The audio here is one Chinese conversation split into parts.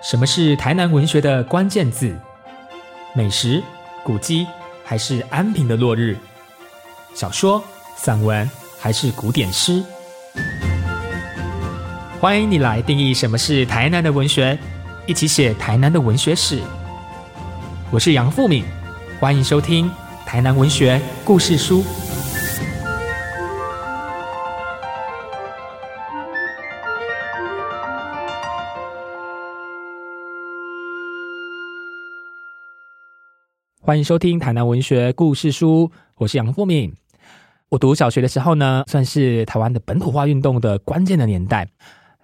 什么是台南文学的关键字？美食、古迹，还是安平的落日？小说、散文，还是古典诗？欢迎你来定义什么是台南的文学，一起写台南的文学史。我是杨富敏，欢迎收听《台南文学故事书》。欢迎收听《台南文学故事书》，我是杨富敏。我读小学的时候呢，算是台湾的本土化运动的关键的年代。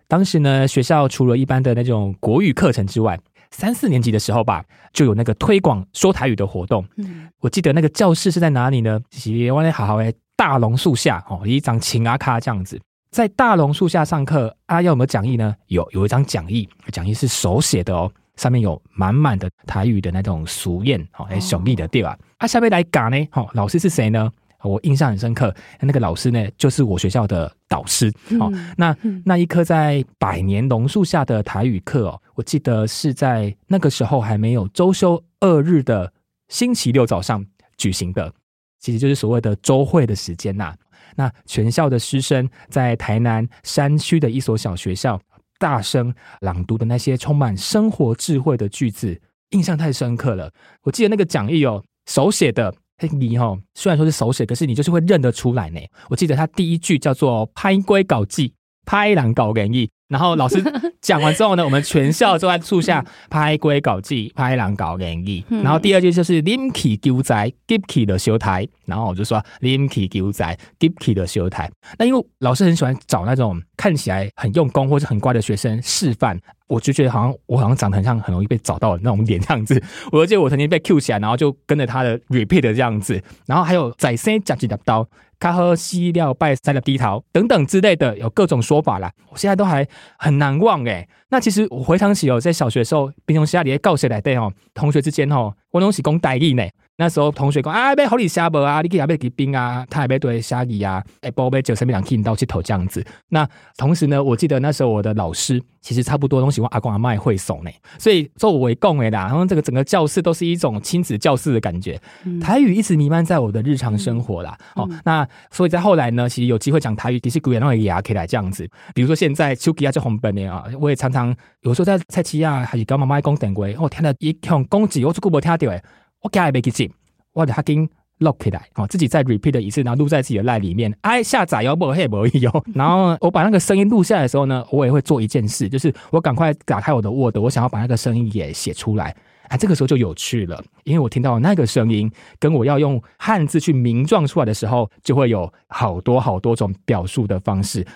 当时呢，学校除了一般的那种国语课程之外，三四年级的时候吧，就有那个推广说台语的活动。嗯，我记得那个教室是在哪里呢？是湾的好好诶，大榕树下哦，一张青阿卡这样子，在大榕树下上课啊，要有没有讲义呢？有，有一张讲义，讲义是手写的哦。上面有满满的台语的那种俗谚，好，还小丽的对吧？啊，下面来讲呢，好，老师是谁呢？我印象很深刻，那个老师呢，就是我学校的导师。好，那那一课在百年榕树下的台语课哦，我记得是在那个时候还没有周休二日的星期六早上举行的，其实就是所谓的周会的时间呐。那全校的师生在台南山区的一所小学校。大声朗读的那些充满生活智慧的句子，印象太深刻了。我记得那个讲义哦，手写的，嘿你哦，虽然说是手写，可是你就是会认得出来呢。我记得他第一句叫做“拍龟搞记，拍狼搞人意”。然后老师 讲完之后呢，我们全校都在树下拍龟搞记，拍狼搞演绎。然后第二句就是 “limki 丢仔，gipki 的修台”。然后我就说 “limki 丢仔，gipki 的修台”。那因为老师很喜欢找那种看起来很用功或者很乖的学生示范，我就觉得好像我好像长得很像很容易被找到的那种脸这样子。我就记得我曾经被 Q 起来，然后就跟着他的 repeat 这样子。然后还有再生夹几刀。他喝稀料拜山的低头等等之类的，有各种说法啦。我现在都还很难忘诶。那其实我回想起哦，在小学的时候，平常家里告谁来对哦，同学之间哦，我拢是讲代理呢。那时候同学讲啊，要好你虾无啊，你去也要去冰啊，他也要对虾米啊，哎，宝贝就身边两听到去投这样子。那同时呢，我记得那时候我的老师其实差不多都喜欢阿公阿妈会送呢，所以作为共诶啦，然后这个整个教室都是一种亲子教室的感觉。台语一直弥漫在我的日常生活啦。哦，那所以在后来呢，其实有机会讲台语，的确古言那也可以来这样子。比如说现在丘吉亚就红本的啊，我也常常有时候在菜市啊，还是跟妈妈讲电话，我听到一向公字，我就顾无听到诶，我家也没去接。我的他跟 lock 起来，哦，自己再 repeat 一次，然后录在自己的 line 里面。哎，下载要不黑不易哦。然后我把那个声音录下来的时候呢，我也会做一件事，就是我赶快打开我的 Word，我想要把那个声音也写出来。哎，这个时候就有趣了，因为我听到那个声音，跟我要用汉字去名状出来的时候，就会有好多好多种表述的方式。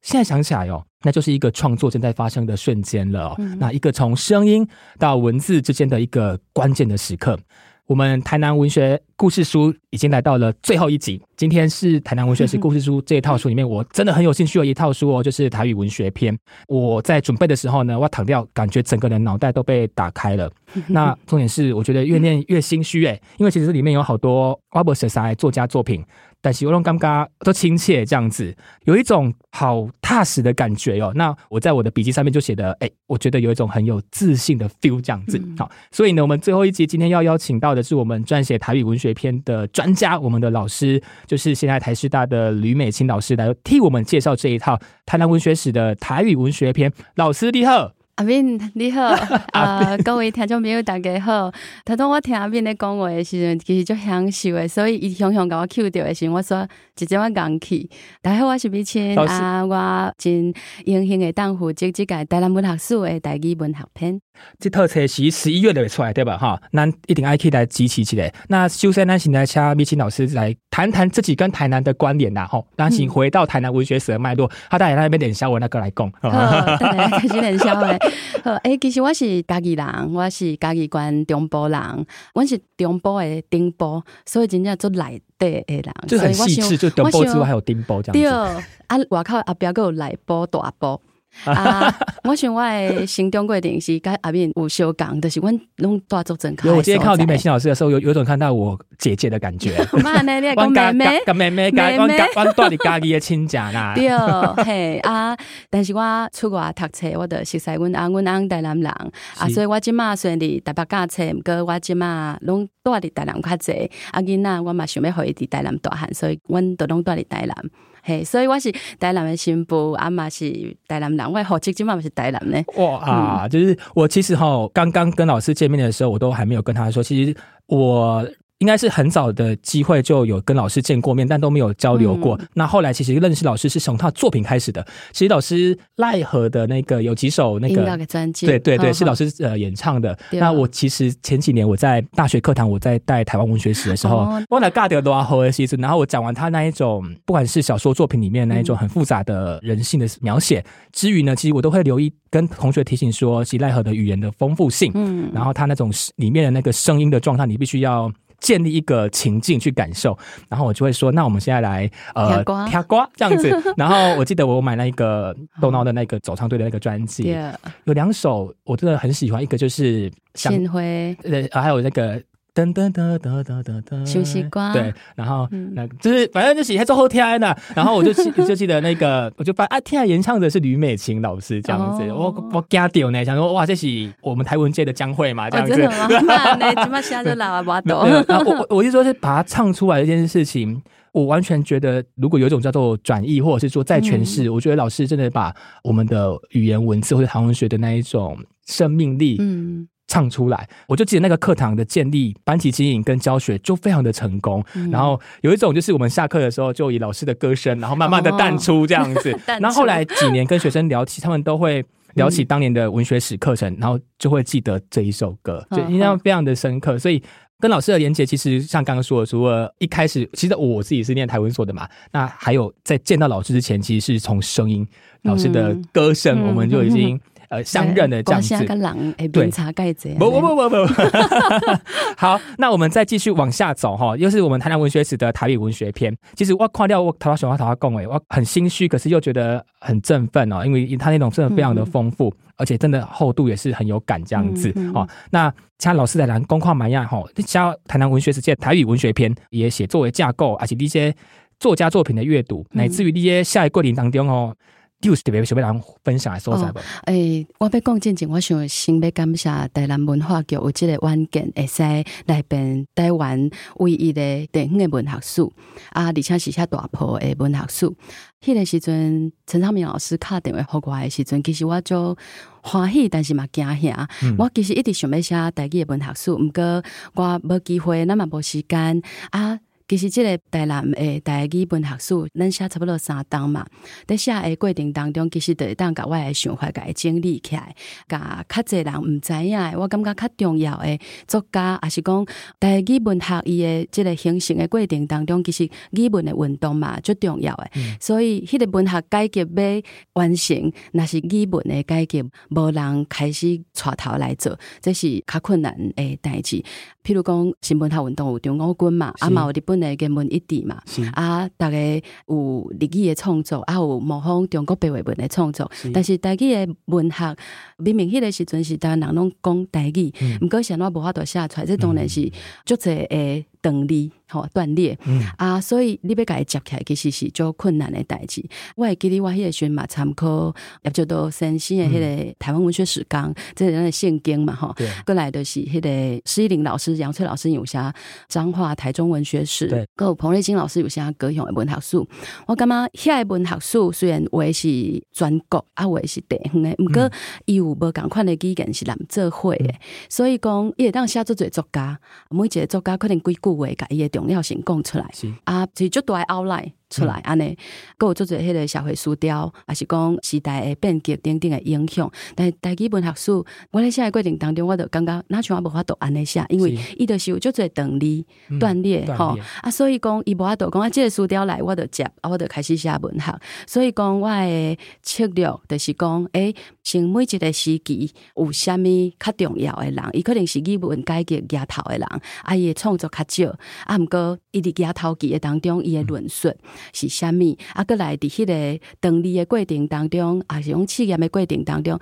现在想起来哦，那就是一个创作正在发生的瞬间了。那一个从声音到文字之间的一个关键的时刻。我们台南文学故事书已经来到了最后一集，今天是台南文学史故事书这一套书里面，我真的很有兴趣的一套书哦，就是台语文学篇。我在准备的时候呢，我躺掉，感觉整个人脑袋都被打开了。那重点是，我觉得越念越心虚诶，因为其实里面有好多阿伯写啥作家作品。但是我用刚刚都亲切这样子，有一种好踏实的感觉哦。那我在我的笔记上面就写的，哎，我觉得有一种很有自信的 feel 这样子。好，所以呢，我们最后一集今天要邀请到的是我们撰写台语文学篇的专家，我们的老师就是现在台师大的吕美清老师来替我们介绍这一套台南文学史的台语文学篇。老师你好。阿敏你好，呃各位听众朋友大家好。头拄我听阿敏咧讲话的时阵，其实就享受的，所以伊雄雄甲我 Q 掉的时，我说直接我讲起。大家好，我是美清啊，我真荣幸的当负责即个台南文学史的台语文学篇。这套车是十一月就会出来对吧？哈，咱一定爱去来支持起来。那首先，咱先来请米青老师来谈谈自己跟台南的关联啦。吼，咱先回到台南文学史的脉络，他带来那边点小文那个来讲。好，开始点小文。好，诶，其实我是家己人，我是家己关中部人，我是中部的丁波，所以真正做内地的人，就很细致。就中部之外还有丁波这样子。对，啊，外口阿表个有内波大波，啊，我想我的心中过程是跟阿敏有相共，就是阮拢大做正开。我今天看到李美欣老师的时候，有有种看到我姐姐的感觉。妈呢，你讲妹妹，讲妹妹，妹妹，阮大你家己的亲家啦。对，嘿啊，但是我出国读册，我就熟悉阮阿阮阿台南人啊，所以我即马虽然伫台北教册，毋过我即马拢住伫台南较济。啊囡仔，我嘛想要互伊伫台南大汉，所以阮都拢住伫台南。嘿，所以我是台南的新妇，阿妈是台南人，我户籍今嘛是台南呢。哇啊！就是我其实哈，刚刚跟老师见面的时候，我都还没有跟他说，其实我。应该是很早的机会就有跟老师见过面，但都没有交流过。那后来其实认识老师是从他作品开始的。其实老师奈何的那个有几首那个专辑，对对对，是老师呃演唱的。那我其实前几年我在大学课堂我在带台湾文学史的时候，然后我讲完他那一种不管是小说作品里面那一种很复杂的人性的描写之余呢，其实我都会留意跟同学提醒说，其实奈何的语言的丰富性，嗯，然后他那种里面的那个声音的状态，你必须要。建立一个情境去感受，然后我就会说，那我们现在来呃跳瓜这样子。然后我记得我买那个 豆脑的那个走唱队的那个专辑，有两首我真的很喜欢，一个就是心灰，呃，还有那个。噔噔噔噔噔噔噔，休息瓜对，然后那就是反正就是还做后天的，然后我就记就记得那个，我就把啊，天啊，演唱的是吕美琴老师这样子，我我加掉呢，想说哇，这是我们台文界的江蕙嘛，这样子，真的吗？那起码现在都老啊，懂。然后我我就说是把它唱出来这件事情，我完全觉得，如果有一种叫做转译，或者是说再诠释，我觉得老师真的把我们的语言文字或者唐文学的那一种生命力，嗯。唱出来，我就记得那个课堂的建立、班级经营跟教学就非常的成功。然后有一种就是我们下课的时候就以老师的歌声，然后慢慢的淡出这样子。然后后来几年跟学生聊起，他们都会聊起当年的文学史课程，然后就会记得这一首歌，就印象非常的深刻。所以跟老师的连接，其实像刚刚说的，除了一开始，其实我自己是念台文所的嘛，那还有在见到老师之前，其实是从声音、老师的歌声，我们就已经。呃，相认的这样子，对，茶盖子，不不不不不，好，那我们再继续往下走哈，又是我们台南文学史的台语文学篇。其实我看掉我桃花雪花桃花共诶，我很心虚，可是又觉得很振奋哦，因为他那种真的非常的丰富，而且真的厚度也是很有感这样子哦。那像老师在南公况蛮样哈，像台南文学史界台语文学篇也写作为架构，而且一些作家作品的阅读，乃至于一些下一过程当中哦。就是特别想要人分享的所在不？诶，我要讲正经，我想先要感谢台南文化局有这个软件，会使来边台湾唯一的电影的文学史啊，而且是遐大埔的文学史。迄个时阵，陈昌明老师敲电话互我的时阵，其实我就欢喜，但是嘛惊吓。我其实一直想要写台语的文学史，毋过我无机会，那么无时间啊。其实即个台南诶台语文学史，咱写差不多三档嘛。在写诶过程当中，其实会当甲我诶想法甲伊整理起来，甲较侪人毋知影诶，我感觉较重要诶作家，也是讲台语文学伊诶即个形成诶过程当中，其实语文诶运动嘛最重要诶。所以迄个文学改革要完成，若是语文诶改革，无人开始带头来做，这是较困难诶代志。譬如讲新文学运动有中国军嘛，啊嘛有日本诶人文一致嘛，啊，逐个有日语的创作，啊有模仿中国白话文的创作，但是台语的文学明明迄个时阵是逐个人拢讲台语，毋过想我无法度写出来，这当然是足侪诶动力。吼断裂啊，所以你要甲伊接起来，其实是做困难的代志。我会记得我迄个时阵嘛，参考也就到先生的迄个台湾文学史纲，即个咱的圣经嘛，吼。过来的是迄个施一林老师、杨翠老师有写彰化台中文学史，对，有彭瑞金老师有写高雄的文学史。我感觉遐个文学史虽然话是全国啊，话是地方的，毋过伊有无共款的语言是南做会的，所以讲伊会当写做做作家，每一个作家可能几句话甲伊的。重要性讲出来，啊，是就大 outline。出来安尼，有做做迄个社会输雕，也是讲时代诶变革等等诶影响。但是大基本学术，我咧写诶过程当中，我就感觉哪像我无法度安尼写，因为伊著是有足侪断裂断裂吼啊，所以讲伊无法度讲啊，即个输雕来我就接，啊，我就开始写文学。所以讲我诶策略就是讲，诶，像每一个时期有虾米较重要诶人，伊可能是语文改革亚头诶人，啊，伊诶创作较少，啊，毋过伊伫亚头期诶当中伊诶论述。是虾米，啊，搁来伫迄个整理的过程当中，啊，是用试验诶过程当中。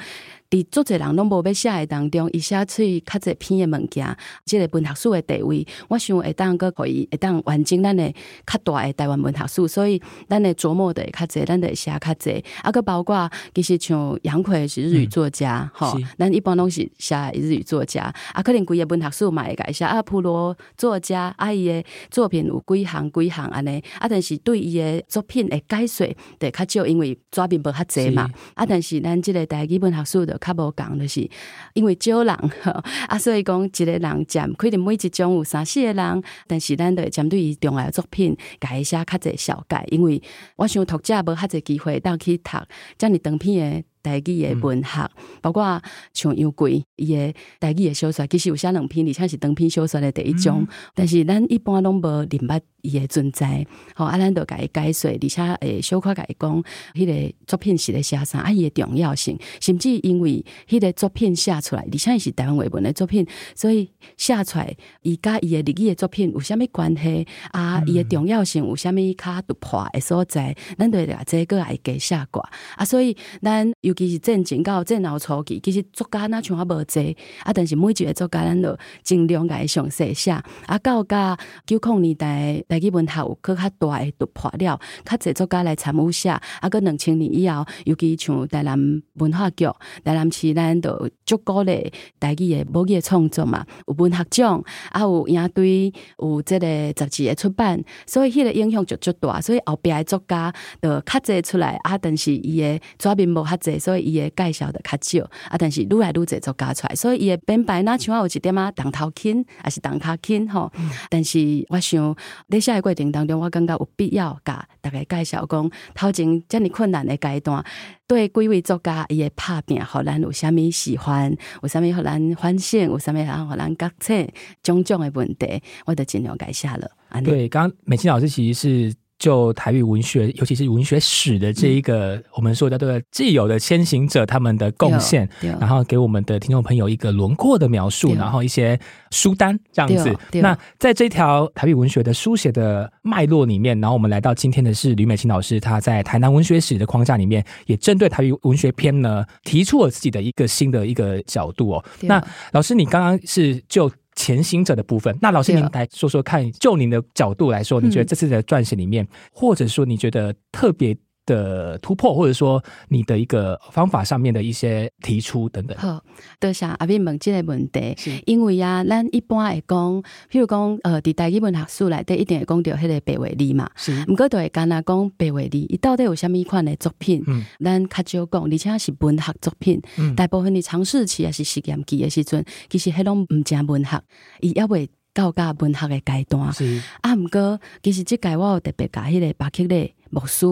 伫足侪人拢无要写诶当中，伊写出较侪篇诶物件，即个文学史诶地位，我想会当个可以会当完整咱诶较大诶台湾文学史，所以咱诶琢磨的较侪，咱会写较侪，啊个包括其实像杨奎是日语作家，吼，咱一般拢是写日语作家，啊，可能规个文学史嘛会改写，啊，普罗作家啊伊诶作品有几项几项安尼，啊，但是对伊诶作品诶解说得较少，因为纸面无较侪嘛，啊，但是咱即个台语文学史的。较无共就是，因为少人 啊，所以讲一个人占可能每一种有三四个人，但是咱会针对伊重要作品改一下较侪小改，因为我想读者无较侪机会当去读遮尔长篇诶。台语诶文学，包括像杨贵伊诶台语诶小说，其实有写两篇，而且是长篇小说诶第一种。但是咱一般拢无认捌伊诶存在，吼啊，咱都伊解说，而且诶小可甲伊讲，迄个作品是咧写啥，啊伊诶重要性，甚至因为迄个作品写出来，而且是台湾话文诶作品，所以写出来伊甲伊诶日语诶作品有啥物关系啊？伊诶重要性有啥物较突破诶所在？咱对俩这个来加写过啊，所以咱有。其实正经到正后初期，其实作家那像啊无济啊，但是每一个作家咱都尽量伊详细写啊。到甲九零年代，台语文学有更较大诶突破了，较济作家来参与写啊。个两千年以后，尤其像台南文化局、台南市咱都足够咧台语诶母语创作嘛，有文学奖啊，有影对，有即个杂志诶出版，所以迄个影响就足大。所以后壁诶作家就较济出来啊，但是伊诶作品无较济。所以伊诶介绍的较少啊，但是愈来愈济做加出来，所以伊诶编排那像有一点啊，动头轻还是动卡轻吼。但是我想在下个过程当中，我感觉有必要甲大家介绍讲，头前遮尔困难的阶段，对几位作家伊诶拍拼，互咱有虾米喜欢，有虾米互咱欢喜，有虾米互咱觉醒，种种的问题，我都尽量改下了。对，刚美清老师其实是。就台语文学，尤其是文学史的这一个，我们说叫做既有的先行者他们的贡献，然后给我们的听众朋友一个轮廓的描述，然后一些书单这样子。那在这条台语文学的书写的脉络里面，然后我们来到今天的是吕美琴老师，她在台南文学史的框架里面，也针对台语文学篇呢，提出了自己的一个新的一个角度哦。那老师，你刚刚是就。前行者的部分，那老师您来说说看，就您的角度来说，你觉得这次的撰写里面，或者说你觉得特别。的突破，或者说你的一个方法上面的一些提出等等。好，多谢阿斌问这个问题，因为啊，咱一般会讲，譬如讲，呃，伫大语文学书内底一定会讲到迄个白话字嘛。是，毋过都会干那讲白话字，伊到底有虾米款的作品？嗯，咱较少讲，而且是文学作品。嗯，大部分的尝试期也是实验期的时阵，其实迄拢毋正文学，伊也未到甲文学的阶段。是，啊，毋过其实即届我有特别甲迄个巴克勒。牧师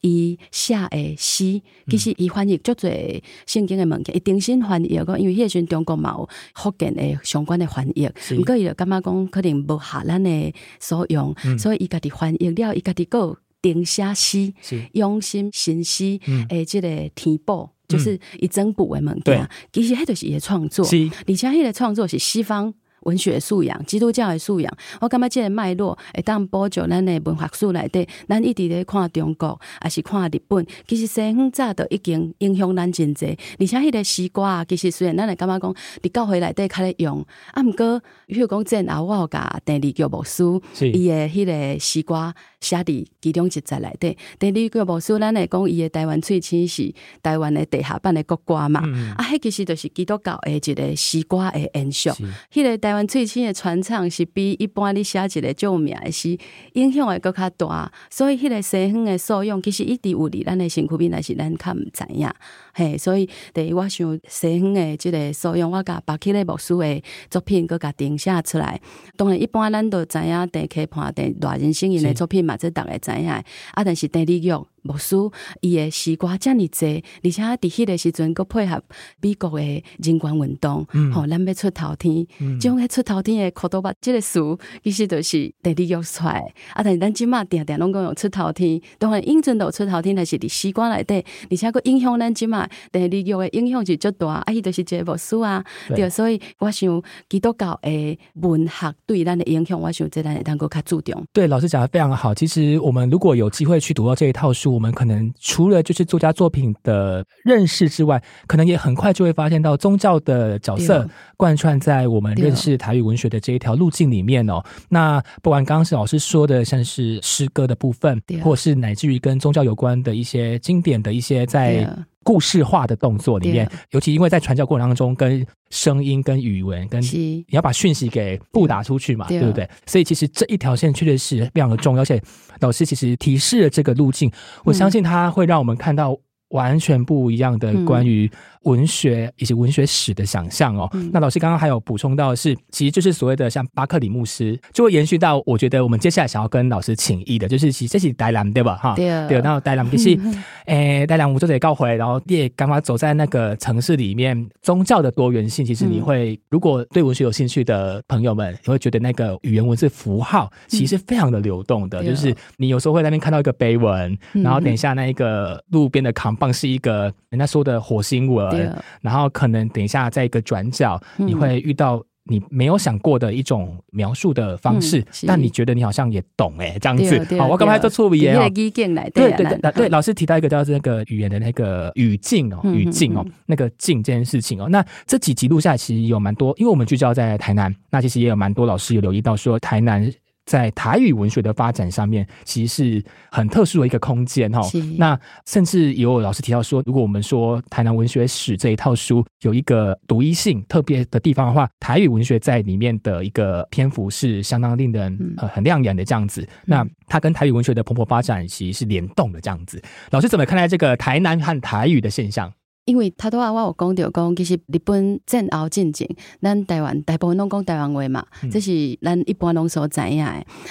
伊写诶诗，其实伊翻译足侪圣经诶物件，伊重新翻译个，因为迄时阵中国嘛有福建诶相关诶翻译，毋过伊就感觉讲可能无合咱诶所用，所以伊家己翻译了，伊家己有定写诗，用心新诗诶，即个填补，就是伊增补诶物件，其实迄就是伊诶创作，而且迄个创作是西方。文学素养、基督教的素养，我感觉这个脉络会当补助咱的文学史内底。咱一直咧看中国，也是看日本，其实西方早都已经影响咱真济。而且迄个西瓜啊，其实虽然咱会感觉讲伫教会内底较咧用，啊，毋过比如讲真后我有甲第二教牧师，伊的迄个诗歌写伫其中一节内底。第二教牧师，咱会讲伊的台湾喙齿是台湾的地下版的国歌嘛？啊，迄其实就是基督教诶一个诗歌诶延续。迄个台湾喙齿诶传唱是比一般你写一个著名诶是影响会搁较大，所以迄个西方诶素养其实一直有伫咱诶身躯边，但是咱较毋知影。嘿，所以第一我想西方诶即个素养，我甲巴克勒牧师诶作品搁甲定写出来。当然，一般咱都知影第开判第大人生因诶作品嘛，这逐个知影。啊，但是第二玉牧师伊诶诗歌遮尔济，而且伫迄个时阵佫配合美国诶人权运动，吼、咱要出头天，种迄出头天诶口头把即个词，其实就是第二约出来，啊，但是咱即马定定拢讲用出头天，当然英俊都出头天，但是伫诗歌内底，而且佫影响咱即马第二约诶影响是足大，啊，伊就是一个牧师啊，对，所以我想基督教诶文学对咱的影响，我想这咱会当佫较注重。对，老师讲的非常好。其实我们如果有机会去读到这一套书，我们可能除了就是作家作品的认识之外，可能也很快就会发现到宗教的角色贯穿在我们认识台语文学的这一条路径里面哦。那不管刚刚是老师说的，像是诗歌的部分，或是乃至于跟宗教有关的一些经典的一些在故事化的动作里面，尤其因为在传教过程当中，跟声音、跟语文、跟你要把讯息给布达出去嘛，对。对不对？所以其实这一条线确实是非常的重要，而且老师其实提示了这个路径，我相信它会让我们看到完全不一样的嗯。关于文学以及文学史的想象哦。嗯。那老师刚刚还有补充到的是，其实就是所谓的像巴克里牧师，就会延续到我觉得我们接下来想要跟老师请益的，就是其实这是台南对吧？哈，对对，然后台南就是。嗯 诶，大家我就得告回，然后你也刚刚走在那个城市里面，宗教的多元性，其实你会，如果对文学有兴趣的朋友们，你会觉得那个语言文字符号其实非常的流动的，就是你有时候会在那边看到一个碑文，嗯。然后等一下那一个路边的扛棒是一个人家说的火星文，然后可能等一下在一个转角，你会遇到。你没有想过的一种描述的方式，但你觉得你好像也懂哎、这样子。好，我刚才做错别哦伫迄个，意境内底啊，对对对对，老师提到一个叫做那个语言的那个语境哦，语境哦，那个境这件事情哦。那这几集录下来，其实有蛮多，因为我们聚焦在台南，那其实也有蛮多老师有留意到说，台南在台语文学的发展上面，其实是很特殊的一个空间哦是。那甚至也有老师提到说，如果我们说台南文学史这一套书有一个独一性特别的地方的话，台语文学在里面的一个篇幅是相当令人嗯呃很亮眼的这样子。那它跟台语文学的蓬勃发展其实是联动的这样子。老师怎么看待这个台南和台语的现象？因为头拄啊，我有讲着讲，其实日本战后进前，咱台湾大部分拢讲台湾话嘛，嗯这是咱一般拢所知影的。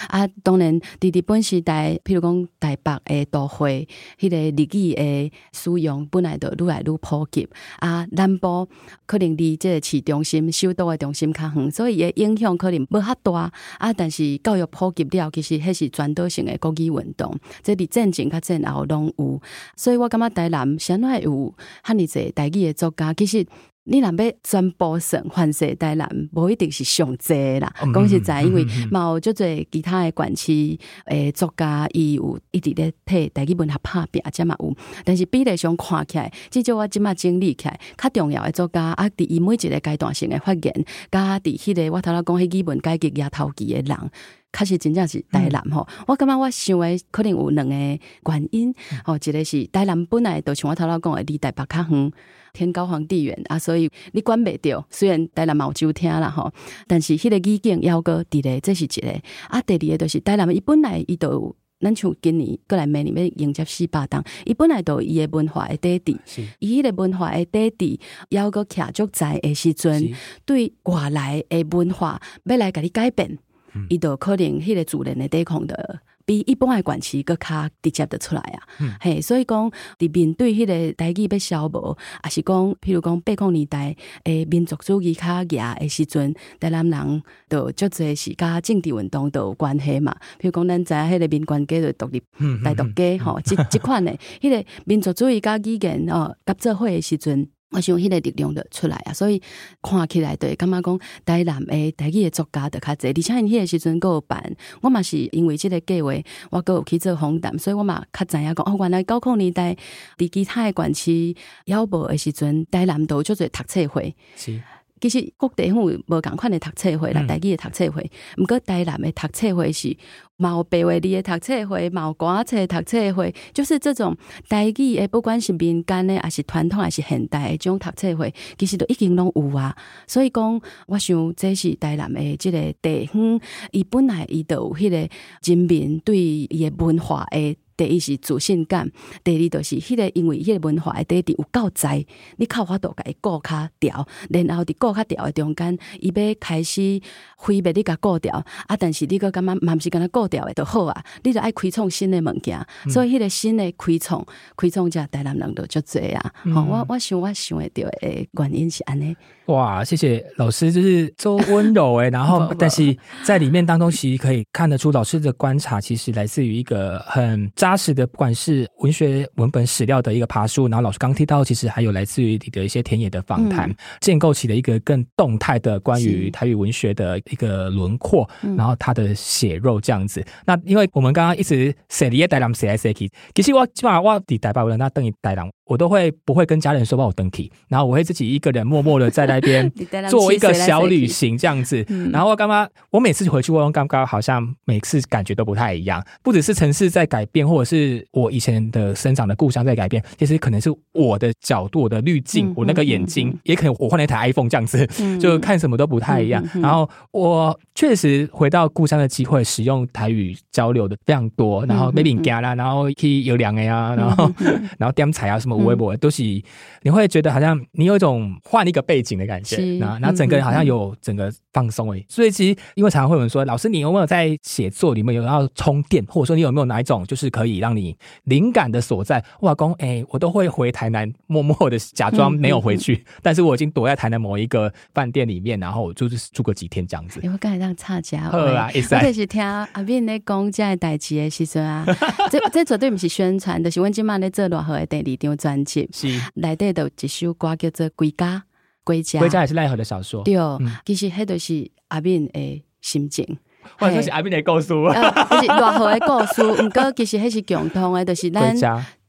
啊，当然伫日本时代，譬如讲台北诶都会，迄、个日语诶使用本来就愈来愈普及。啊，南部可能离即个市中心、首都诶中心较远，所以伊诶影响可能无遐大。啊，但是教育普及了，其实迄是全岛性诶国际运动，即伫战前甲战后拢有。所以我感觉台南先来有汉尼 济台语的作家，其实你若要全部算环世台南，无一定是上济啦嗯。讲实在，因为嘛有足侪其他的管区诶作家，伊有一直咧替台语文学拍拼，这嘛有。但是比例上看起来，至少我即嘛整理起来，较重要诶作家啊，伫伊每一个阶段性诶发言，甲伫迄个我头仔讲迄语文改革野头期诶人。确实真正是台南吼，我感觉我想诶可能有两个原因，吼，一个是台南本来就像我头仔讲诶，离台北较远，天高皇帝远啊，所以你管袂着。虽然台南嘛有酒厅啦吼，但是迄个意境要个伫咧，这是一个。啊，第二个就是台南伊本来伊就有。咱像今年过来明年要迎接四百档，伊本来都有伊诶文化诶底底，伊迄个文化诶底底，要个徛足在诶时阵，对外来诶文化要来甲你改变嗯，伊、就可能迄个自然的抵抗的。比一般的管区更较直接的出来啊，嗯嘿，所以讲，伫面对迄个台语要消无，也是讲，譬如讲八零年代诶民族主义较野的时阵，台南人就足侪是甲政治运动都有关系嘛。譬如讲，咱知影迄个民权阶就独立嗯大独家吼，即即款的，迄个民族主义甲语言哦，合做伙的时阵。我想迄个力量就出来啊，所以看起来对感觉讲台南诶台语诶作家就较侪，而且因迄个时阵佫有办，我嘛是因为即个计划，我佫有去做访谈，所以我嘛较知影讲哦，原来九零年代伫其他诶县市抑无诶时阵，台南都叫做读册会。是其实各地方有无共款的读册会啦，嗯台语的读册会，毋过台南的读册会是嘛有白话字的读册会，嘛有歌册的读册会，就是这种台语的，不管是民间的，还是传统，还是现代的这种读册会，其实都已经拢有啊。所以讲，我想这是台南的即个地方，伊本来伊就有迄个人民对伊的文化的第一是自信感，第二就是迄个因为迄个文化底底有够在，你靠法度甲伊顾较调，然后伫顾较调的中间，伊要开始挥别你甲顾调，啊，但是你个感觉嘛毋是敢若顾调的就好啊，你就爱开创新的物件，所以迄个新的开创，开创者台南人都足济啊。吼，我我想我想会着的原因是安尼。哇，谢谢老师，就是周温柔哎，然后但是在里面当中，其实可以看得出老师的观察，其实来自于一个很扎实的，不管是文学文本史料的一个爬书，然后老师刚提到，其实还有来自于你的一些田野的访谈，建构起了一个更动态的关于台语文学的一个轮廓，然后它的血肉这样子。那因为我们刚刚一直写里耶带人写来写去，其实我起码我伫台北人那等于带人。我都会不会跟家人说帮我登记，然后我会自己一个人默默的 在那边做一个小旅行这样子。然后我刚刚我每次回去，我刚刚好像每次感觉都不太一样，不只是城市在改变，或者是我以前的生长的故乡在改变，其实可能是我的角度、我的滤镜、我那个眼睛，也可能我换了一台 iPhone 这样子，就看什么都不太一样。然后我确实回到故乡的机会，使用台语交流的非常多。然后 maybe 家啦，然后去有粮的呀，然后 然后点菜啊什么。微博都是，你会觉得好像你有一种换一个背景的感觉，那那整个人好像有整个放松诶。所以其实因为常常会有人说，老师你有没有在写作里面有要充电，或者说你有没有哪一种就是可以让你灵感的所在？哇，公哎，我都会回台南，默默的假装没有回去，但是我已经躲在台南某一个饭店里面，然后就是住个几天这样子。你会刚才让差价？好啊，我就是听阿斌咧讲这代志的时阵啊，这这绝对不是宣传，就是阮今嘛咧做落好的第二张专辑，是。内底有一首歌叫做《归家》，归家，归家也是奈何的小说。对，其实迄都是阿敏的心情，或者是阿斌的故事，就是偌好的故事。毋 过其实迄是共通的，就是咱。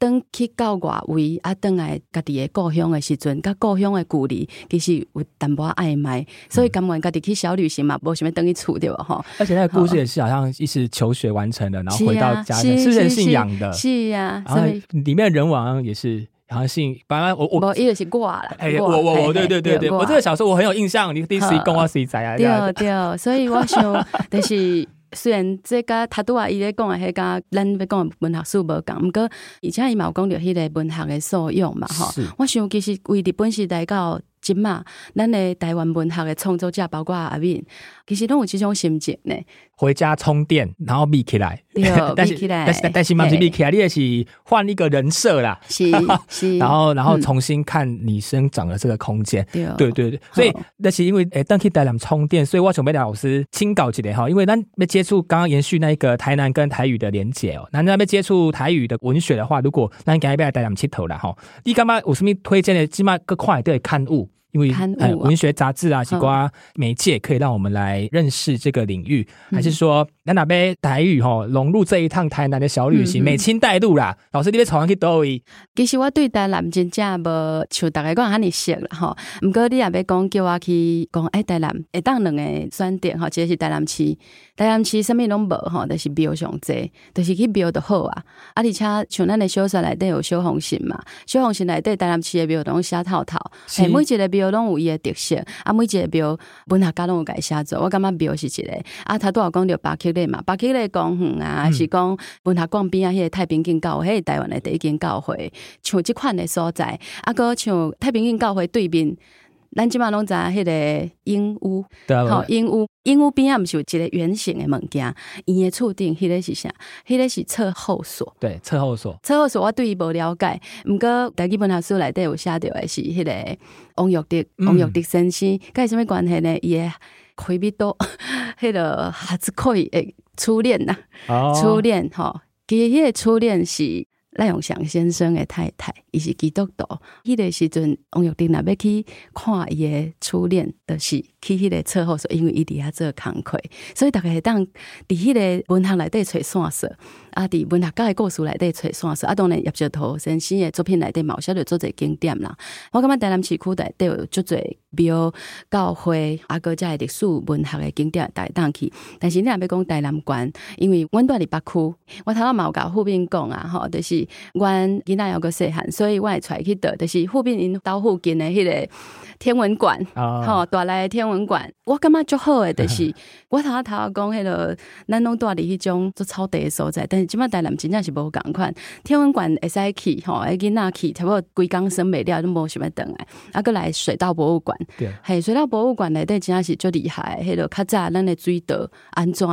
登去到外围啊，登来家己的故乡的时阵，甲故乡的距离其实有淡薄暧昧，所以甘愿家己去小旅行嘛，无想要等去厝对吧？哈。而且那个故事也是好像一时求学完成的，然后回到家，是是信仰的，是呀。然后里面的人王也是好像信，本来我我一个是挂啦，哎，我我我对对对对，我这个小时候我很有印象，你第一次讲我谁在啊？对对，所以我想但是。虽然这个他都啊伊咧讲诶，迄个咱要讲文学书无共，毋过而且伊嘛有讲着迄个文学诶素养嘛，吼。我想其实为日本时代到即嘛，咱诶台湾文学诶创作者，包括阿敏，其实拢有即种心情呢。回家充电，然后闭起来对。但是但是但是嘛是闭起来，你也是换一个人设啦。是 是。然后然后重新看你生长的这个空间。对对对。所以那是因为诶，当去台南充电，所以我想要老师清搞一点哈，因为咱要接触刚刚延续那一个台南跟台语的连结哦。那那边接触台语的文学的话，如果咱今日要台南佚佗啦哈，你干嘛有什么推荐的？起码各块都会刊物。因为呃，文学杂志啊，西瓜媒介可以让我们来认识这个领域，还是说那哪边台语吼融入这一趟台南的小旅行，美青带路啦？老师，你要从哪去到位？其实我对台南真正无像大家讲安尼熟啦吼，毋过你也要讲叫我去讲哎，台南会当两个选点吼，一个是台南市，台南市什么拢无吼，就是庙上济，就是去庙就好啊。啊，而且像咱的小说内底有小红信嘛，小红信内底台南市的庙拢写套套，哎，每一个庙。拢有伊诶特色，啊，每一个庙本下家拢有改写做，我感觉庙是一个，啊，他都有讲着八克咧嘛，八克咧公园啊，是讲本下广边啊，迄个太平间教会，迄个台湾诶第一间教会，像即款诶所在，啊，个像太平间教会对面。咱即马拢知迄个鹦鹉，吼鹦鹉，鹦鹉边啊，毋是有一个圆形的物件，伊的厝顶，迄个是啥？迄个是侧后锁。对，侧后锁。侧后锁，我对伊无了解。毋过，大基本上书内底有写着的是迄个王玉德，王玉德先生，甲伊什物关系呢？伊诶开笔多，迄个哈子可以诶初恋呐，初恋吼，其实迄个初恋是。赖永祥先生的太太，伊是基督徒。迄个时阵，王玉丁若要去看伊的初恋，就是去迄个车祸所，因为伊伫遐做工课，所以大家会当伫迄个文学内底找线索，啊，伫文学家的故事内底找线索。啊，当然叶石涛先生的作品内底嘛，有写着做侪经典啦。我感觉台南市区内底有足侪庙、教会，啊个在历史文学的景点带当去。但是你若要讲台南关，因为阮住伫北区，我头仔嘛有甲副兵讲啊，吼，就是阮囡仔有个细汉，所以我会出去倒，就是附近因兜附近的迄个天文馆，啊。吼、带来的天文馆，我感觉足好诶，就是 我头仔头仔讲迄个，咱拢住伫迄种做草地诶所在，但是即摆台南真正是无共款，天文馆会使去，吼，诶囡仔去，差不多规工生袂了，都无想要倒来，啊，搁来水稻博物馆。对，嘿，水稻博物馆内底真正是足厉害的，迄个较早咱诶水稻安怎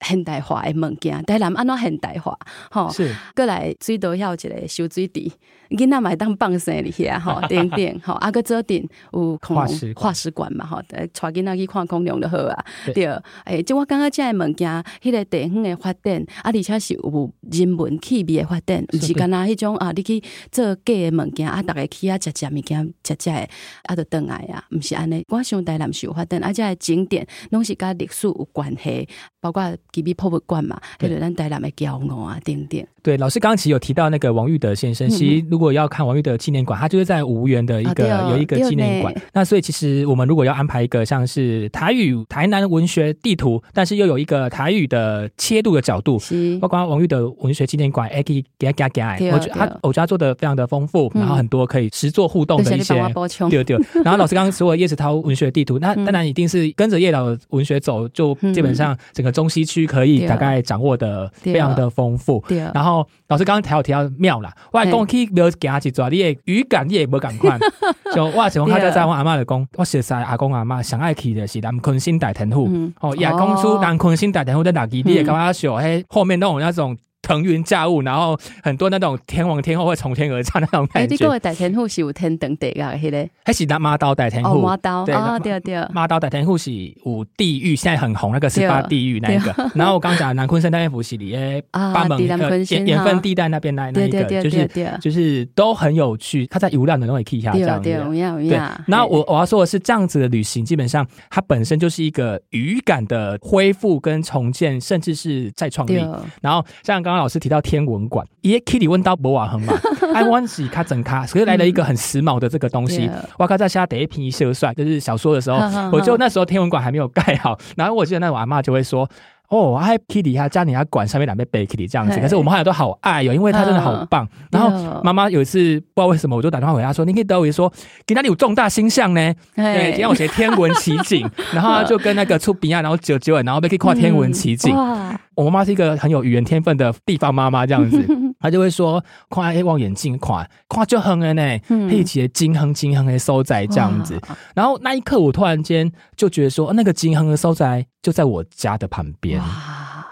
现代化诶物件，台南安怎现代化，吼，是过来水道遐有一个修水池，囡仔嘛会当放生伫遐吼，顶顶吼，啊个做顶有恐龙化石馆。嘛吼，带囡仔去看恐龙就好啊，对。对，诶，即我感觉遮个物件，迄个地方的发展，啊，而且是有人文气味的发展，毋是干若迄种啊，你去做假的物件啊，逐个去啊食食物件，食食的啊，就倒来啊，毋是安尼。我想台南是有发展，啊，遮个景点拢是甲历史有关系，包括吉米博物馆嘛，迄个咱台南的骄傲啊，等等。对，老师刚刚其实有提到那个王玉德先生，嗯其实如果要看王玉德纪念馆，他就是在吴园的一个、有一个纪念馆。那所以其实我们如果要安排一个像是台语台南文学地图，但是又有一个台语的切入的角度。是。包括王玉德文学纪念馆，哎，给给给他，对我觉得他我觉得他做的非常的丰富，嗯。然后很多可以实作互动的一些 对对，然后老师刚刚说的叶子涛文学地图，那嗯。当然一定是跟着叶老的文学走，就基本上整个中西区可以大概掌握的非常的丰富。然后老师刚刚提到提到庙啦，我还讲去庙行一抓，你的语感你也无共款。就我情况下对在在我阿嬷的讲，我实在阿公阿嬷上爱去的是南昆新大天户。嗯哦，也讲出哦南昆新大天户在哪几？你也感觉小，嘿，后面那种那种腾云驾雾，然后很多那种天王天后会从天而降那种哎，感觉。你讲的大天户是有天等地啊迄个，还是那妈刀大天哦，户马，刀，对哦，对对，妈刀大天户是五地狱，现在很红那个十八地狱那一个。然后我刚讲南昆山大天府是里诶啊八门呃盐盐分地带那边那那一个，就是就是都很有趣，他在游览的都可以下这样子对。对呀。，然后我我要说的是，这样子的旅行基本上它本身就是一个语感的恢复跟重建，甚至是再创立。然后像刚刚老师提到天文馆，耶 Kitty 问到博瓦恒嘛，爱湾是卡整卡，所以来了一个很时髦的这个东西对。哇靠，在下第一批秀帅，就是小说的时候 我就那时候天文馆还没有盖好，然后我记得那我阿妈就会说。哦，爱 Kitty 他家里他馆上面两杯杯 Kitty 这样子，可是我们后来都好爱哦，因为他真的好棒。然后妈妈有一次不知道为什么，我就打电话给他说：“你可以得我说，给那里有重大星象呢？”对，嘿。今天我学天文奇景，然后他就跟那个出比亚，然后九九，然后被可以跨天文奇景。嗯哇，我妈妈是一个很有语言天分的地方妈妈，这样子，她就会说看诶望远镜看，看就哼了呢，嗯黑起金哼金哼的收窄这样子。然后那一刻，我突然间就觉得说，哦那个金哼的收窄就在我家的旁边。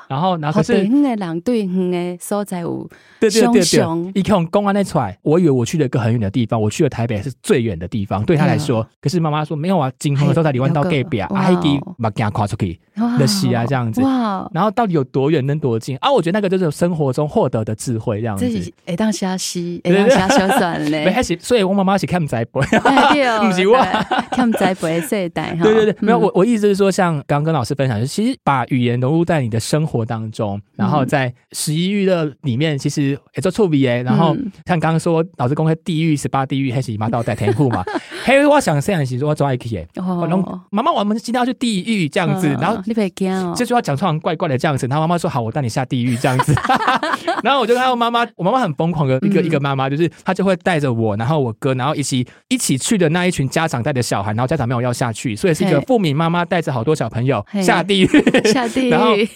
哇，然后，然后是，方的人对远的所在有对对对对一看公安那出来，我以为我去了一个很远的地方，我去了台北是最远的地方，对他来说。可是妈妈说没有啊，金亨的收在离湾到隔壁啊，哇还给把给他跨出去。哇的戏啊这样子哇，然后到底有多远能多近啊？我觉得那个就是生活中获得的智慧这样子哎。当写诗，对对会当写小算 没咧。还是，所以我妈妈是看不在播。哎对哦，不是我对看栽培世代哈。对对对，没有嗯我我意思是说，像刚刚跟老师分享，就是其实把语言融入在你的生活当中，然后在十一娱乐里面，其实也做触笔哎。然后嗯像刚刚说老师公开地狱十八地狱，还是妈到在天户嘛？嘿，我想这样是说抓一起哎，我弄哦，妈妈，我们今天要去地狱这样子，嗯然后你别惊哦，这句话讲出来怪怪的这样子，然后妈妈说好，我带你下地狱这样子，然后我就看到妈妈，我妈妈很疯狂的一个、嗯。一个妈妈，就是她就会带着我，然后我哥，然后一起一起去的那一群家长带着小孩，然后家长没有要下去，所以是一个嘿。富民妈妈带着好多小朋友下地狱，下地然后狱，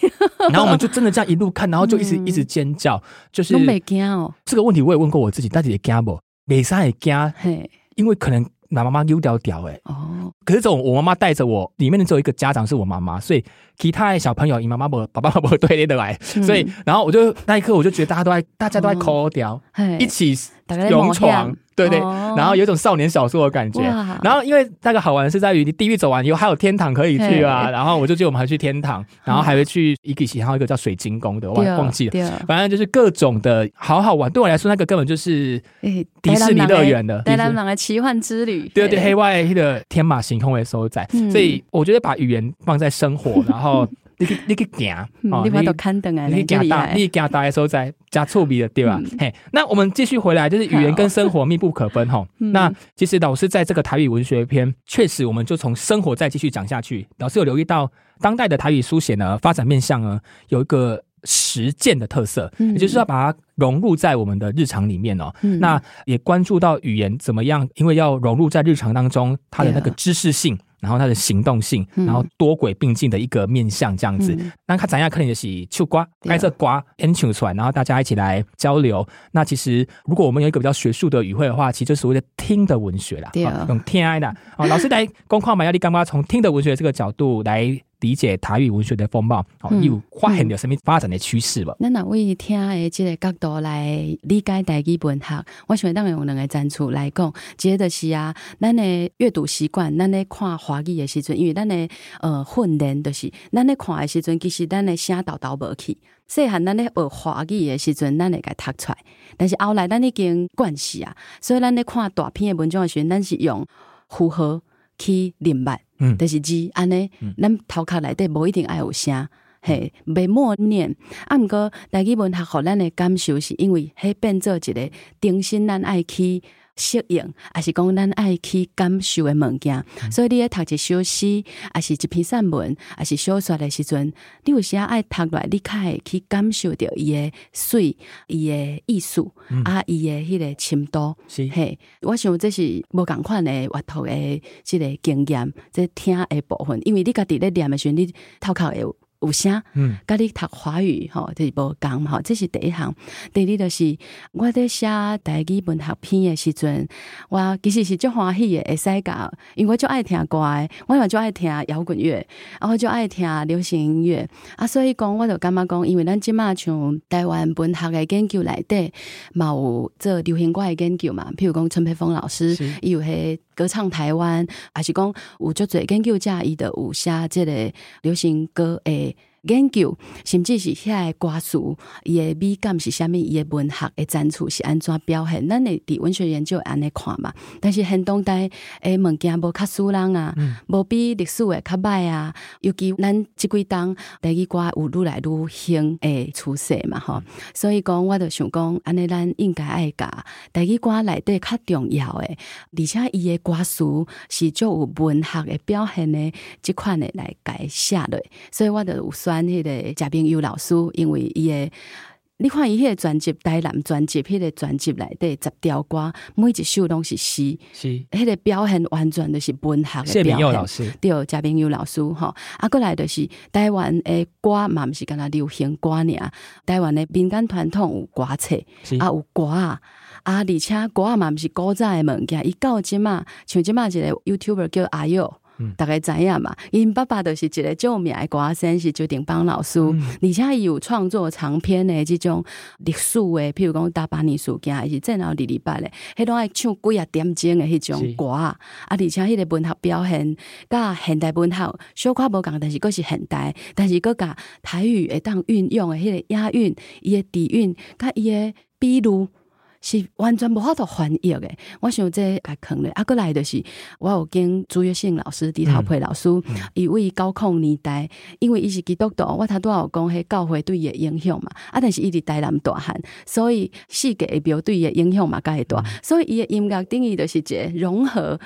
然后我们就真的这样一路看，然后就一直、嗯。一直尖叫，就是拢袂惊哦，这个问题我也问过我自己，到底也惊不？没啥也惊，嘿，因为可能拿妈妈丢掉掉哎。哦，可是这种我妈妈带着我，里面的只有一个家长是我妈妈，所以其他的小朋友，你妈妈不爸爸不对得来，嗯。所以然后我就那一刻我就觉得大家都在大家都在抠掉，嘿。一起大家在勇闯，对对，哦。然后有一种少年小说的感觉。然后因为那个好玩的是在于你地狱走完以后还有天堂可以去啊，然后我就记得我们还去天堂，然后还会去一个还有一个叫水晶宫的，我忘记了。反正就是各种的好好玩，对我来说那个根本就是迪士尼乐园的台南人的奇幻之旅，对对，黑外那个天马行空的收窄，嗯。所以我觉得把语言放在生活，然后你去 你去行，哦，你把都看等啊，你行大，你行大的时候在加错笔的对吧？嘿，那我们继续回来，就是语言跟生活密不可分哈。那其实老师在这个台语文学篇，确实我们就从生活再继续讲下去。老师有留意到当代的台语书写呢，发展面向呢有一个实践的特色，也就是要把它融入在我们的日常里面哦。那也关注到语言怎么样，因为要融入在日常当中，它的那个知识性。然后它的行动性，然后多轨并进的一个面向这样子。那看怎样可能就是秋瓜，挨着瓜 N 球出来，然后大家一起来交流。那其实如果我们有一个比较学术的语汇的话，其实就所谓的听的文学啦，用听爱的。哦，老师来公况嘛，要你干嘛从听的文学这个角度来。理解台语文学的风貌，哦，有发现有什么发展的趋势吧？咱若为听的这个角度来理解台语文学，我想当然用两个赞处来讲，一个就是啊，咱的阅读习惯，咱咧看华语的时阵，因为咱的呃训练就是咱咧看的时阵，其实咱的声导导无去，细汉咱咧学华语的时阵，咱会甲读出来，但是后来咱已经惯习啊，所以咱咧看大篇的文章的时阵，咱是用符合去连麦。嗯，就是字安尼，咱头壳内底无一定爱有声，嘿，袂默念。啊，毋过大语文学互咱的感受，是因为迄变做一个重新咱爱去。适应，还是讲咱爱去感受的物件，所以你咧读一首诗，还是一篇散文，还是小说的时阵，你有时爱读来，你较会去感受着伊的水，伊的艺术，啊，伊的迄个深度。是嘿，我想这是无共款的阅读的即个经验，这听的部分，因为你家己咧念的时阵，你头壳会。有声，嗯，甲你读华语吼，就是无共吼，这是第一项。第二就是我在写台语文学篇的时阵，我其实是足欢喜的，会使教，因为我就爱听歌，我嘛就爱听摇滚乐，啊，我就爱听流行音乐啊，所以讲我就感觉讲，因为咱即马像台湾文学的研究内底，嘛有做流行歌的研究嘛，譬如讲陈培峰老师，伊有迄歌唱台湾，还是讲有足侪研究者伊的有写即个流行歌诶。研究，甚至是遐个歌词，伊的美感是虾米？伊的文学的展出是安怎表现？咱会伫文学研究安尼看嘛。但是现当代诶物件无较输人啊，无比历史诶较歹啊。尤其咱即几冬第一歌有愈来愈兴诶出色嘛吼。所以讲，我就想讲，安尼咱应该爱教第一歌内底较重要诶，而且伊的歌词是足有文学诶表现诶，即款诶来改写落。所以我就有选迄个嘉宾有老师，因为伊诶，你看伊迄个专辑台南专辑，迄个专辑内底十条歌，每一首拢是诗，是。迄个表现完全都是文学诶表现。老师，对，嘉宾有老师吼，啊，过来就是台湾的歌嘛，毋是干那流行歌尔，台湾的民间传统有歌册，啊有歌啊，啊而且歌啊嘛毋是古早的物件，伊到即嘛，像即嘛一个 YouTuber 叫阿佑。大概知影嘛？因爸爸就是一个著名的歌星，是周定邦老师，而且伊有创作长篇的即种历史诶，譬如讲大巴尼事件，还是正后二二八的，迄种爱唱几啊点钟的迄种歌啊，啊，而且迄个文学表现，甲现代文学小可无共，但是佫是现代，但是佫甲台语会当运用的迄个押韵，伊的底蕴，甲伊的比如。是完全无法度翻译诶，我想这个坑咧，啊，过来就是我有跟朱月信老师、李头培老师，伊为高控年代，因为伊是基督徒，我头拄有讲迄教会对伊诶影响嘛，啊，但是伊伫台南大汉，所以世界诶表对伊诶影响嘛，介大，所以伊诶音乐定义就是一个融合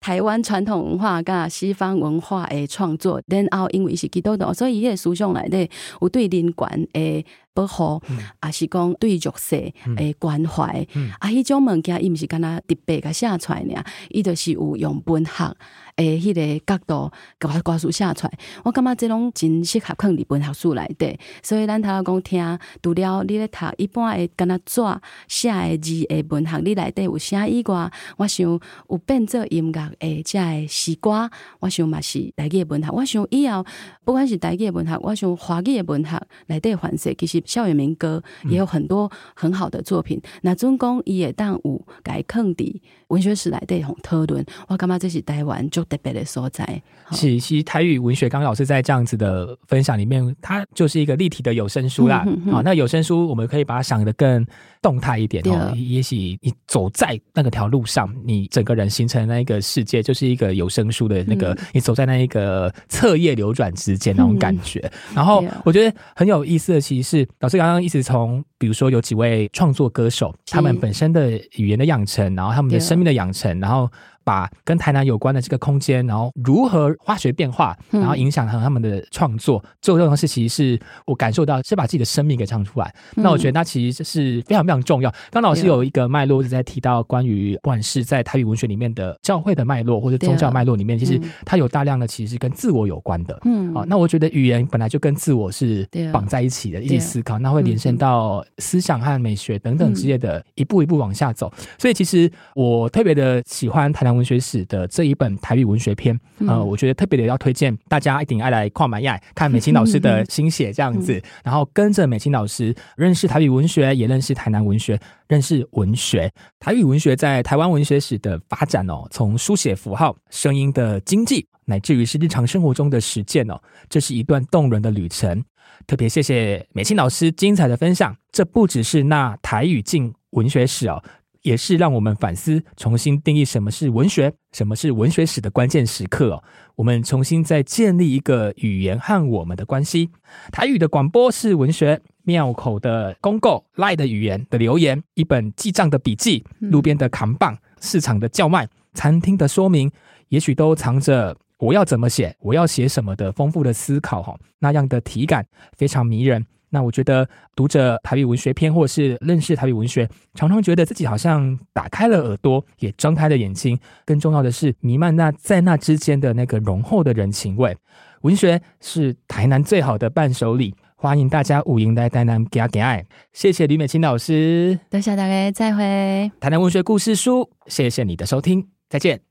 台湾传统文化甲西方文化诶创作，然后因为伊是基督徒，所以伊诶思想内底有对人权诶。保护，也是讲对弱势诶关怀，啊，迄种物件伊毋是干那特别甲写出来尔，伊著是有用文学诶迄个角度甲歌词写出来。我感觉即拢真适合放伫文学书内底，所以咱头讲听，除了你咧读一般诶干那纸写诶字诶文学，你内底有写以外，我想有变做音乐诶，即个诗歌，我想嘛是台语诶文学。我想以后不管是台语诶文学，我想华语诶文学内底反射其实。实校园民歌也有很多很好的作品。那中公也当五改坑底文学史来对红特论，我干嘛这是台湾就特别的所在。其实台语文学，刚老师在这样子的分享里面，它就是一个立体的有声书啦。啊，那有声书我们可以把它想的更动态一点哦。也许你走在那个条路上，你整个人形成那一个世界，就是一个有声书的那个，你走在那一个册页流转之间那种感觉。然后我觉得很有意思的，其实是老师刚刚一直从，比如说有几位创作歌手，他们本身的语言的养成，然后他们的生命的养成，然后。把跟台南有关的这个空间，然后如何化学变化，然后影响和他们的创作，做这种事，其实是我感受到是把自己的生命给唱出来。那我觉得那其实是非常非常重要。刚老师有一个脉络是在提到关于不管是在台语文学里面的教会的脉络，或者宗教脉络里面，其实它有大量的其实是跟自我有关的。嗯，啊，那我觉得语言本来就跟自我是绑在一起的，一起思考，那会连伸到思想和美学等等之类的，一步一步往下走。所以其实我特别的喜欢台南。文学史的这一本台语文学篇，呃，我觉得特别的要推荐大家一定爱来跨满亚看美青老师的心血这样子，然后跟着美青老师认识台语文学，也认识台南文学，认识文学。台语文学在台湾文学史的发展哦，从书写符号、声音的经济，乃至于是日常生活中的实践哦，这是一段动人的旅程。特别谢谢美青老师精彩的分享，这不只是那台语境文学史哦。也是让我们反思、重新定义什么是文学、什么是文学史的关键时刻哦。我们重新再建立一个语言和我们的关系。台语的广播是文学，庙口的公告、赖的语言的留言、一本记账的笔记、路边的扛棒、市场的叫卖、餐厅的说明，也许都藏着我要怎么写、我要写什么的丰富的思考哈。那样的体感非常迷人。那我觉得读者台语文学篇，或者是认识台语文学，常常觉得自己好像打开了耳朵，也张开了眼睛。更重要的是，弥漫那在那之间的那个浓厚的人情味。文学是台南最好的伴手礼，欢迎大家五营来台南给给爱。谢谢吕美清老师，多谢大家，再会。台南文学故事书，谢谢你的收听，再见。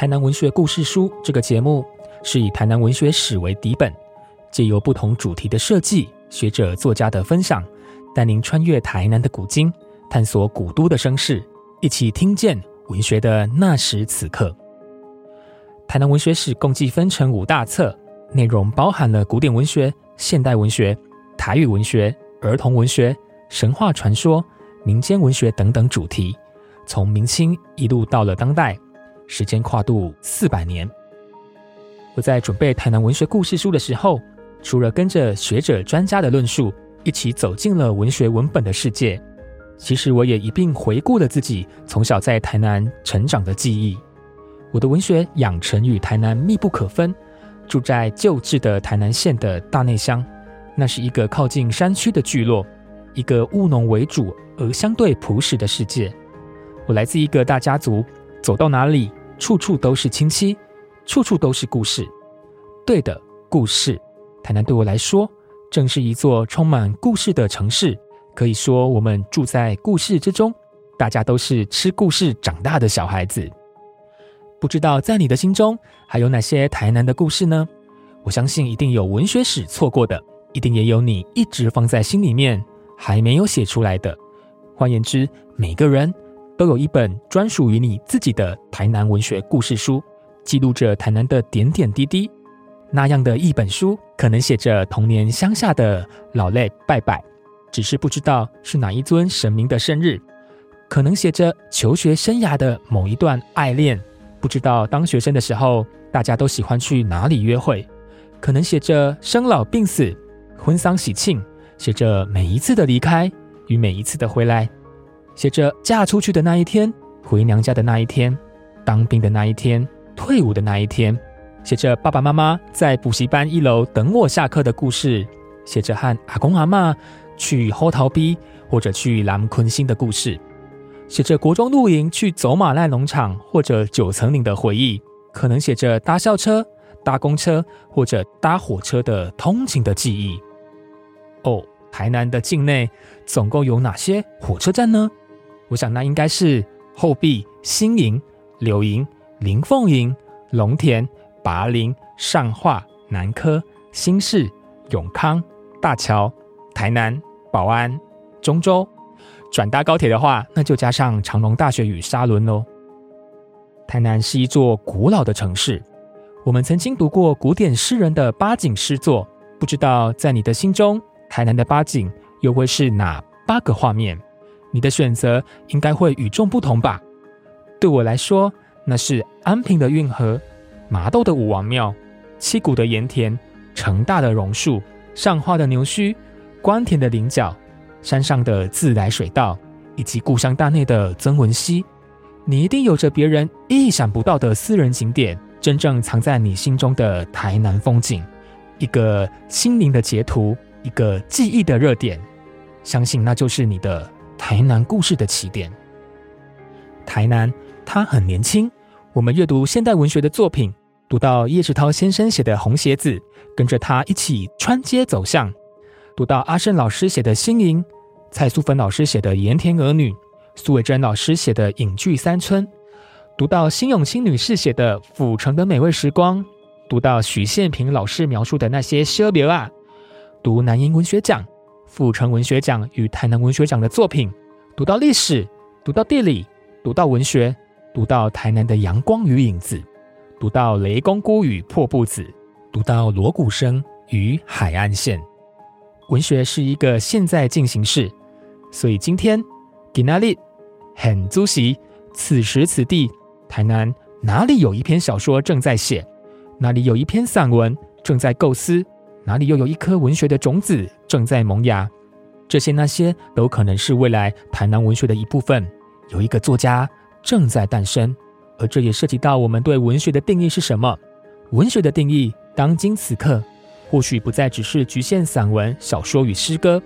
台南文学故事书这个节目是以台南文学史为底本，借由不同主题的设计、学者作家的分享，带您穿越台南的古今，探索古都的声势，一起听见文学的那时此刻。台南文学史共计分成五大册，内容包含了古典文学、现代文学、台语文学、儿童文学、神话传说、民间文学等等主题，从明清一路到了当代。时间跨度四百年。我在准备台南文学故事书的时候，除了跟着学者专家的论述，一起走进了文学文本的世界，其实我也一并回顾了自己从小在台南成长的记忆。我的文学养成与台南密不可分，住在旧制的台南县的大内乡，那是一个靠近山区的聚落，一个务农为主而相对朴实的世界。我来自一个大家族，走到哪里。处处都是亲戚，处处都是故事。对的，故事。台南对我来说，正是一座充满故事的城市。可以说，我们住在故事之中，大家都是吃故事长大的小孩子。不知道在你的心中还有哪些台南的故事呢？我相信一定有文学史错过的，一定也有你一直放在心里面还没有写出来的。换言之，每个人。都有一本专属于你自己的台南文学故事书，记录着台南的点点滴滴。那样的一本书，可能写着童年乡下的老泪拜拜，只是不知道是哪一尊神明的生日；可能写着求学生涯的某一段爱恋，不知道当学生的时候大家都喜欢去哪里约会；可能写着生老病死、婚丧喜庆，写着每一次的离开与每一次的回来。写着嫁出去的那一天，回娘家的那一天，当兵的那一天，退伍的那一天，写着爸爸妈妈在补习班一楼等我下课的故事，写着和阿公阿妈去后桃逼或者去南昆新的故事，写着国中露营去走马濑农场或者九层岭的回忆，可能写着搭校车、搭公车或者搭火车的通勤的记忆。哦，台南的境内总共有哪些火车站呢？我想，那应该是后壁、新营、柳营、林凤营、龙田、拔林、上化、南科、新市、永康、大桥、台南、保安、中州。转搭高铁的话，那就加上长隆大学与沙仑喽。台南是一座古老的城市，我们曾经读过古典诗人的八景诗作，不知道在你的心中，台南的八景又会是哪八个画面？你的选择应该会与众不同吧？对我来说，那是安平的运河、麻豆的武王庙、七股的盐田、成大的榕树、上花的牛墟、关田的菱角。山上的自来水道，以及故乡大内的曾文溪，你一定有着别人意想不到的私人景点，真正藏在你心中的台南风景，一个心灵的截图，一个记忆的热点，相信那就是你的台南故事的起点。台南，他很年轻。我们阅读现代文学的作品，读到叶世涛先生写的《红鞋子》，跟着他一起穿街走巷。读到阿胜老师写的《新营》，蔡素芬老师写的《盐田儿女》，苏伟珍老师写的《隐居三村》，读到辛永清女士写的《府城的美味时光》，读到许宪平老师描述的那些奢别啊，读南英文学奖、府城文学奖与台南文学奖的作品，读到历史，读到地理，读到文学，读到台南的阳光与影子，读到雷公姑与破布子，读到锣鼓声与海岸线。文学是一个现在进行式，所以今天 Ginali 很足席，此时此地，台南哪里有一篇小说正在写，哪里有一篇散文正在构思，哪里又有一颗文学的种子正在萌芽，这些那些都可能是未来台南文学的一部分。有一个作家正在诞生，而这也涉及到我们对文学的定义是什么？文学的定义，当今此刻。或许不再只是局限散文、小说与诗歌，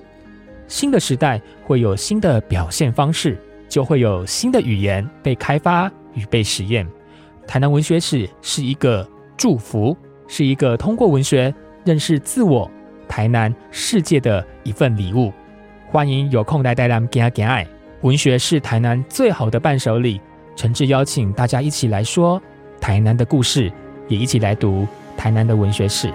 新的时代会有新的表现方式，就会有新的语言被开发与被实验。台南文学史是一个祝福，是一个通过文学认识自我、台南世界的一份礼物，欢迎有空来带他们行爱。文学是台南最好的伴手礼。诚挚邀请大家一起来说台南的故事，也一起来读台南的文学史。